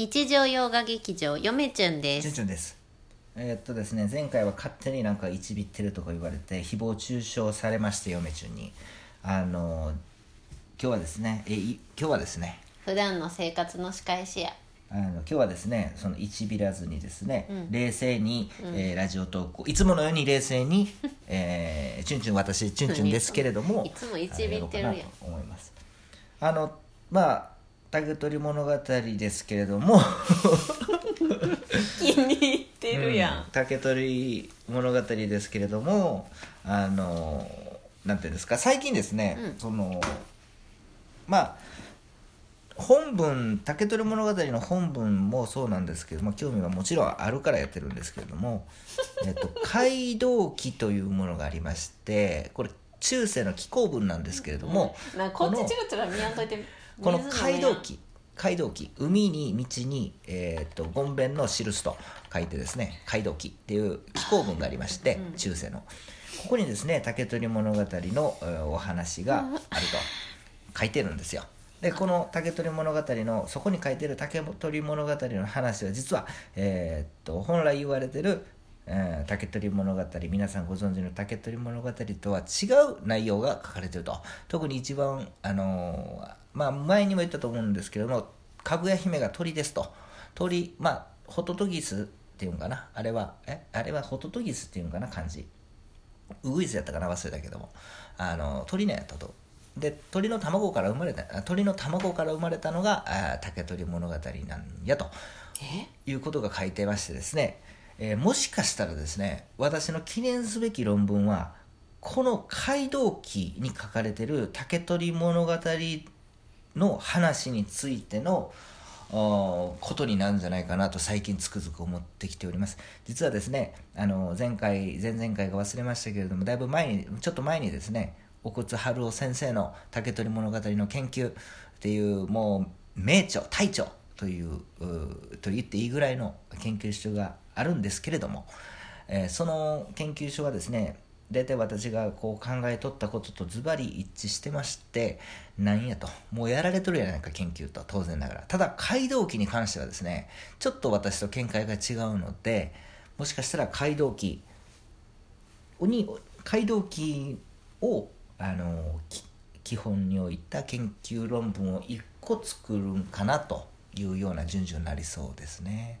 日常洋画劇場よめちゅんでチュンすチュンです。えーっとですね前回は勝手になんかいちびってるとか言われて誹謗中傷されまして嫁チュンに。あの今日はですねえい今日はですね普段の生活の仕返しや。あの今日はですねそのいちびらずにですね、冷静に、えーラジオトークいつものように冷静に、えー、チュンチュン私チュンチュンですけれどもいつもいちびってるやん。思います。あのまあ竹取物語ですけれども。気に入ってるやん、うん。竹取物語ですけれどもあのなんていうんですか最近ですね、うん。そのまあ本文竹取物語の本文もそうなんですけど、まあ、興味はもちろんあるからやってるんですけれども「えっと、街道記」というものがありましてこれ中世の紀行文なんですけれども、なんかこっちチラチラ見やんといてこの水飲め街道記街道記海に道に、えー、とごんべんの印と書いてですね街道記っていう紀行文がありまして、中世の。ここにですね竹取物語のえーお話があると書いてるんですよ。でこの竹取物語のそこに書いてる竹取物語の話は実は、えー、と本来言われてるえー竹取物語皆さんご存知の竹取物語とは違う内容が書かれてると。特に一番、あのーまあ、前にも言ったと思うんですけどもかぐや姫が鳥ですと。鳥まあホトトギスっていうんかな。あれはえあれはホトトギスっていうんかな漢字。ウグイスやったかな忘れたけども。あの鳥のやったと。で鳥の卵から生まれたあ鳥の卵から生まれたのがあ竹取物語なんやと。え？いうことが書いてましてですね、えーもしかしたらですね私の記念すべき論文はこの街道記に書かれてる竹取物語の話についてのことになるんじゃないかなと最近つくづく思ってきております。実はですねあの前回前々回が忘れましたけれどもだいぶ前にちょっと前にですね奥津春夫先生の竹取物語の研究っていうもう名著大著というと言っていいぐらいの研究所があるんですけれども、えーその研究所はですね大体私がこう考えとったこととズバリ一致してましてなんやともうやられとるやないか研究と当然ながらただ街道記に関してはですねちょっと私と見解が違うのでもしかしたら街道記に街道記をあの基本に置いた研究論文を1個作るんかなというような順序になりそうですね。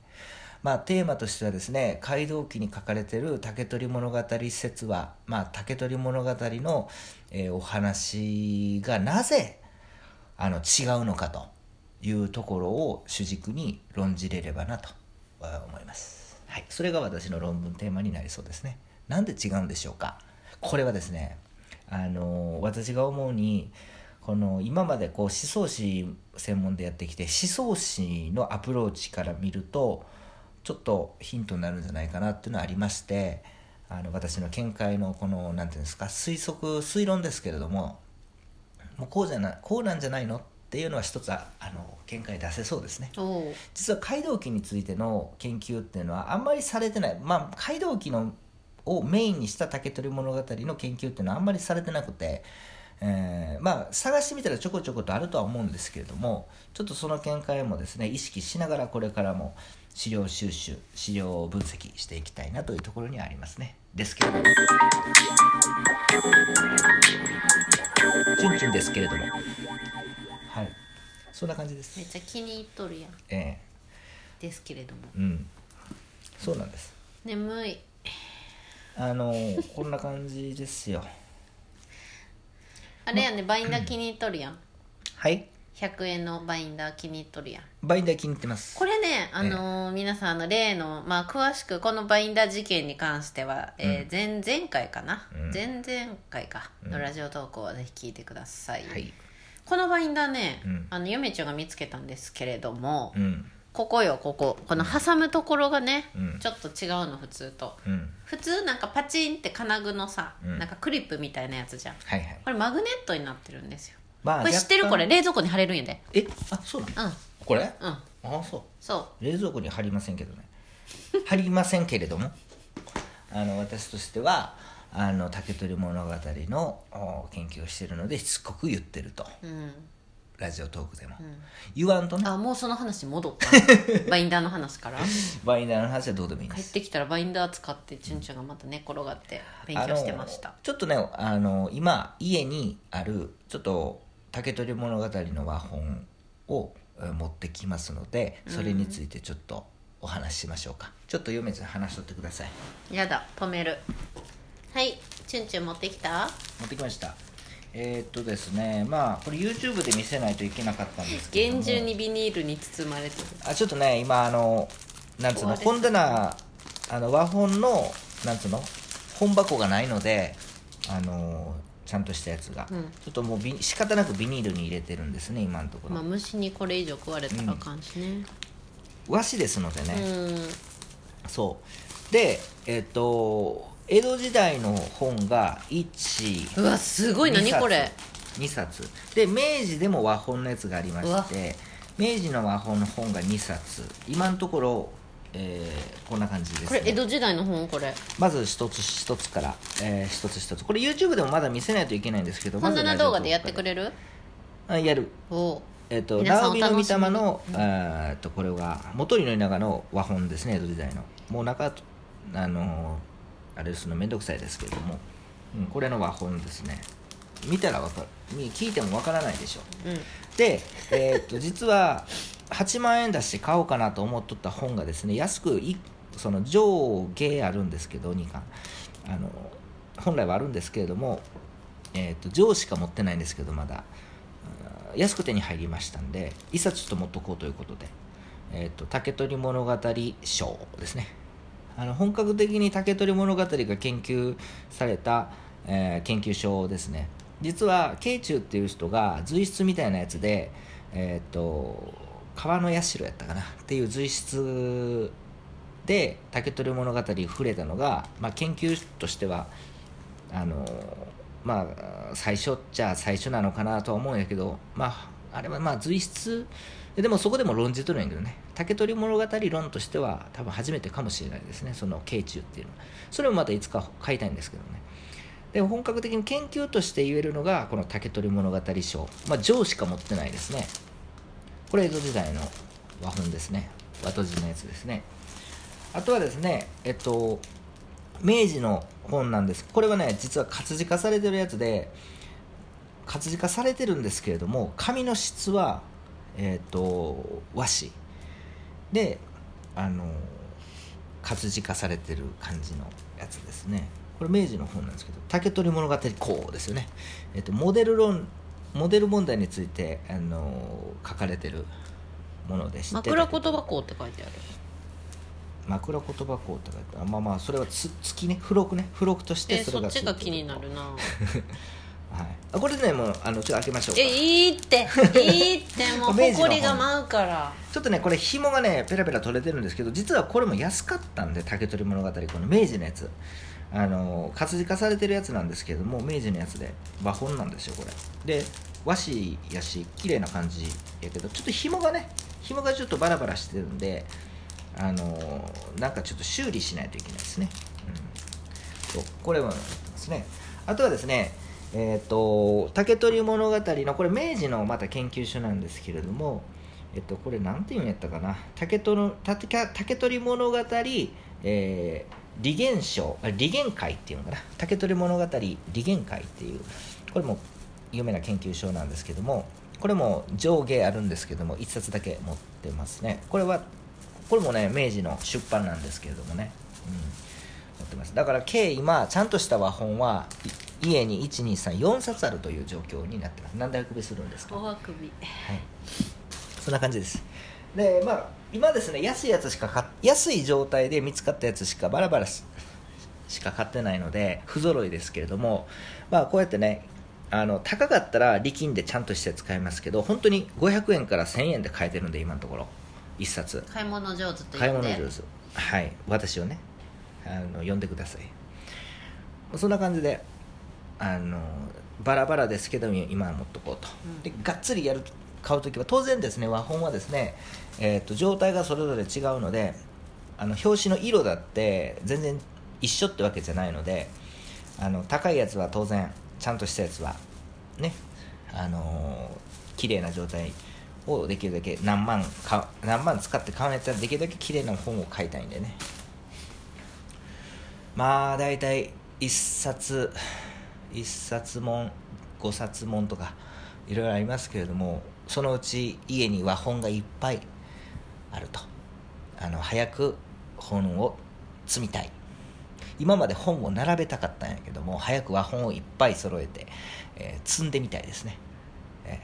まあ、テーマとしてはですね街道記に書かれている竹取物語説は、まあ、竹取物語の、えーお話がなぜあの違うのかというところを主軸に論じれればなと思います、はい、それが私の論文テーマになりそうですね。なんで違うんでしょうか。これはですねあの私が思うにこの今までこう思想史専門でやってきて思想史のアプローチから見るとちょっとヒントになるんじゃないかなっていうのはありましてあの私の見解のこの何ていうんですか推測推論ですけれどももうこうじゃなこうなんじゃないのっていうのは一つああの見解出せそうですね。実は街道記についての研究っていうのはあんまりされてないまあ街道記のをメインにした竹取物語の研究っていうのはあんまりされてなくて、えーまあ探してみたらちょこちょことあるとは思うんですけれどもちょっとその見解もですね意識しながらこれからも資料収集資料分析していきたいなというところにはありますね。ですけれども。チュンチュンですけれども。はい。そんな感じです。めっちゃ気に入っとるやん。えですけれども。えうん。そうなんです。眠い。あのこんな感じですよ。あれやねバインダー気に入っとるやん。はい100円のバインダー気に入っとるやん。バインダー気に入ってます。これね、あのー皆さんあの例の、まあ、詳しくこのバインダー事件に関しては、えー前前回かな、うん。前々回か？のラジオ投稿をぜひ聞いてください、はい。このバインダーね、うん。あの嫁ちゃんが見つけたんですけれども、うん。ここよここ。この挟むところがね、うん。ちょっと違うの普通と。うん。普通なんかパチンって金具のさ、うん。なんかクリップみたいなやつじゃん。はいはい。これマグネットになってるんですよまこれ知ってるこれ？冷蔵庫に貼れるんやで。え？あそうなの？うん。これ？うん。ああそう。そう。冷蔵庫に貼りませんけどね。貼りませんけれども。あの私としてはあの竹取物語のお研究をしているのでしつこく言ってると。うん。ラジオトークでも、うん。言わんとね。あもうその話戻った。バインダーの話から。バインダーの話はどうでもいいんです。帰ってきたらバインダー使ってチュンチュンがまた寝転がって勉強してました。ちょっとねあの今家にあるちょっと竹取物語の和本をえー持ってきますのでそれについてちょっとお話ししましょうか、ちょっと読めずに話しとってください。やだ止める。はいチュンチュン持ってきた？持ってきました。えーっとですねまあこれ YouTube で見せないといけなかったんですけども。厳重にビニールに包まれてる。あちょっとね今あのなんつうの本棚あの和本のなんつうの本箱がないのであのちゃんとしたやつが、うん。ちょっともうビ仕方なくビニールに入れてるんですね今のところ、まあ虫にこれ以上食われたらあかんしね。和紙ですのでうね、ん。そう。でえっ、と江戸時代の本が1うわすごい。何これ？2冊。で明治でも和本のやつがありまして明治の和本の本が2冊。今のところ、えーこんな感じです、ね、これ江戸時代の本？これ。まず一つ一つから、えー一つ一つ。これ YouTube でもまだ見せないといけないんですけど本棚動画でやってれくれる？あやる。おえっ、と皆さん直美の御霊の、えーっとこれが元利の長の和本ですね江戸時代の。もう中あのーあれするの面倒くさいですけれども、うん、これの和本ですね見たらわかる。み聞いてもわからないでしょ。うん。で、えーっと実は8万円出して買おうかなと思っとった本がですね安くいその上下あるんですけど2巻。あの本来はあるんですけれども、えーっと上しか持ってないんですけどまだ。安く手に入りましたんで一冊ちょっと持っとこうということで「えーっと竹取物語賞」ですね。あの本格的に竹取物語が研究された、えー研究所ですね実は慶中っていう人が随筆みたいなやつでえーと川の社やったかなっていう随筆で竹取物語に触れたのが、まあ、研究としてはあのまあ最初っちゃ最初なのかなとは思うんやけどまああれはまあ随筆ででもそこでも論じとるんやけどね。竹取物語論としては多分初めてかもしれないですねその慶中っていうのは。それもまたいつか書いたいんですけどね。で本格的に研究として言えるのがこの竹取物語賞。まあ上しか持ってないですね。これ江戸時代の和本ですね。和とじのやつですね。あとはですねえっと明治の本なんです。これはね実は活字化されてるやつで活字化されてるんですけれども紙の質はえっと和紙。であの活字化されてる感じのやつですね。これ明治の本なんですけど「竹取物語項」ですよね、えっと、モデル論モデル問題についてあの書かれてるもので知って。た枕言葉こうって書いてある枕言葉項って書いてある。まあまあそれはつ月ね。付録ね。付録としてえそれがそっちが気になるな。はい、あこれねもうあのちょっと開けましょうか。えいいって。いいって。もう明治の本。ほこりが舞うから。ちょっとねこれ紐がねペラペラ取れてるんですけど実はこれも安かったんで竹取物語この明治のやつあの活字化されてるやつなんですけども明治のやつで。和本なんですよこれ。で和紙やし綺麗な感じやけどちょっと紐がね紐がちょっとバラバラしてるんであのなんかちょっと修理しないといけないですね、うん、そうこれはですね。あとはですねえっ、と竹取物語のこれ明治のまた研究所なんですけれどもえっとこれなんていうんやったかな。竹取竹竹取物語、えー利元賞あ利元会っていうのかな。竹取物語利元会っていうこれも有名な研究所なんですけどもこれも上下あるんですけども1冊だけ持ってますね。これはこれもね明治の出版なんですけれどもね、うん、持ってます。だから計今ちゃんとした和本はい家に1234冊あるという状況になってます。何であくびするんですか？おあくび。はい、そんな感じですでまあ今ですね安いやつしか買っ安い状態で見つかったやつしかバラバラししか買ってないので不揃いですけれどもまあこうやってねあの高かったら力んでちゃんとして使いますけど本当に500円から1000円で買えてるんで今のところ。1冊。買い物上手と買い言って。物上手。はい。私をねあの呼んでください。そんな感じであのバラバラですけど今は持っとこうと、うん。でがっつりやる買う時は当然ですね和本はですね、えー、と状態がそれぞれ違うのであの表紙の色だって全然一緒ってわけじゃないのであの高いやつは当然ちゃんとしたやつはねあのー綺麗な状態をできるだけ何万か何万使って買うんやったらできるだけ綺麗な本を買いたいんでね。まあ大体1冊1冊も5冊もとかいろいろありますけれどもそのうち家には本がいっぱいあると。あの早く本を積みたい。今まで本を並べたかったんやけども早くは本をいっぱい揃えて、えー積んでみたいですね、え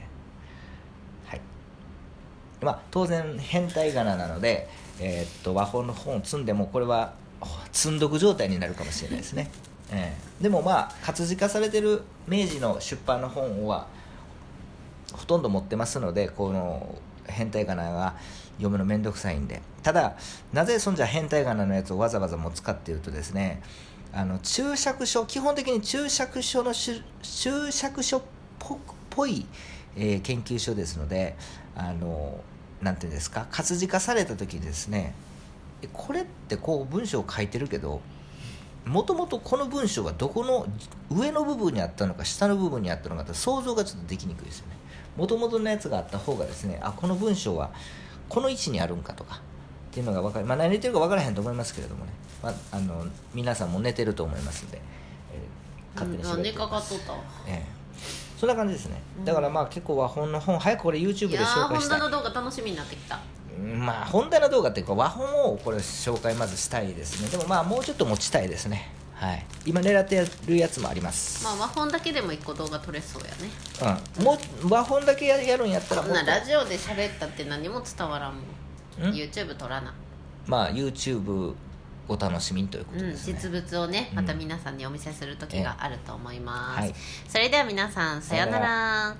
ーはい。まあ、当然変態仮名なので、えーっと和本の本を積んでもこれは積んどく状態になるかもしれないですね、えーでもまあ活字化されてる明治の出版の本はほとんど持ってますのでこの変態仮名が読むの面倒くさいんで。ただなぜそんじゃ変態仮名のやつをわざわざ持つかっていうとですねあの注釈書基本的に注釈書のし注釈書っぽい、えー研究所ですのであのなんていうんですか活字化された時にですねこれってこう文章を書いてるけどもともとこの文章はどこの上の部分にあったのか下の部分にあったのかって想像がちょっとできにくいですよね。もともとのやつがあった方がですねあこの文章はこの位置にあるんかとかっていうのが分かる。まあ何言ってるか分からへんと思いますけれどもね、まあ、あの皆さんも寝てると思いますんで、えー勝手にうん寝喋ってかかっとった。わええ。そんな感じですね。だからまあ結構和本の本早くこれ YouTube で紹介したい。本田の動画楽しみになってきた。うんまあ本棚動画っていうか和本をこれ紹介まずしたいですね。でもまあもうちょっと持ちたいですねはい。今狙ってやるやつもあります、まあ和本だけでも一個動画撮れそうやね。うん、もう和本だけややるんやったらこもっとんなラジオで喋ったって何も伝わらんもん。ん？YouTube 撮らな。まあ YouTube お楽しみにということうん、ですね、実物をねうん。また皆さんにお見せする時があると思います、はい。それでは皆さんさようなら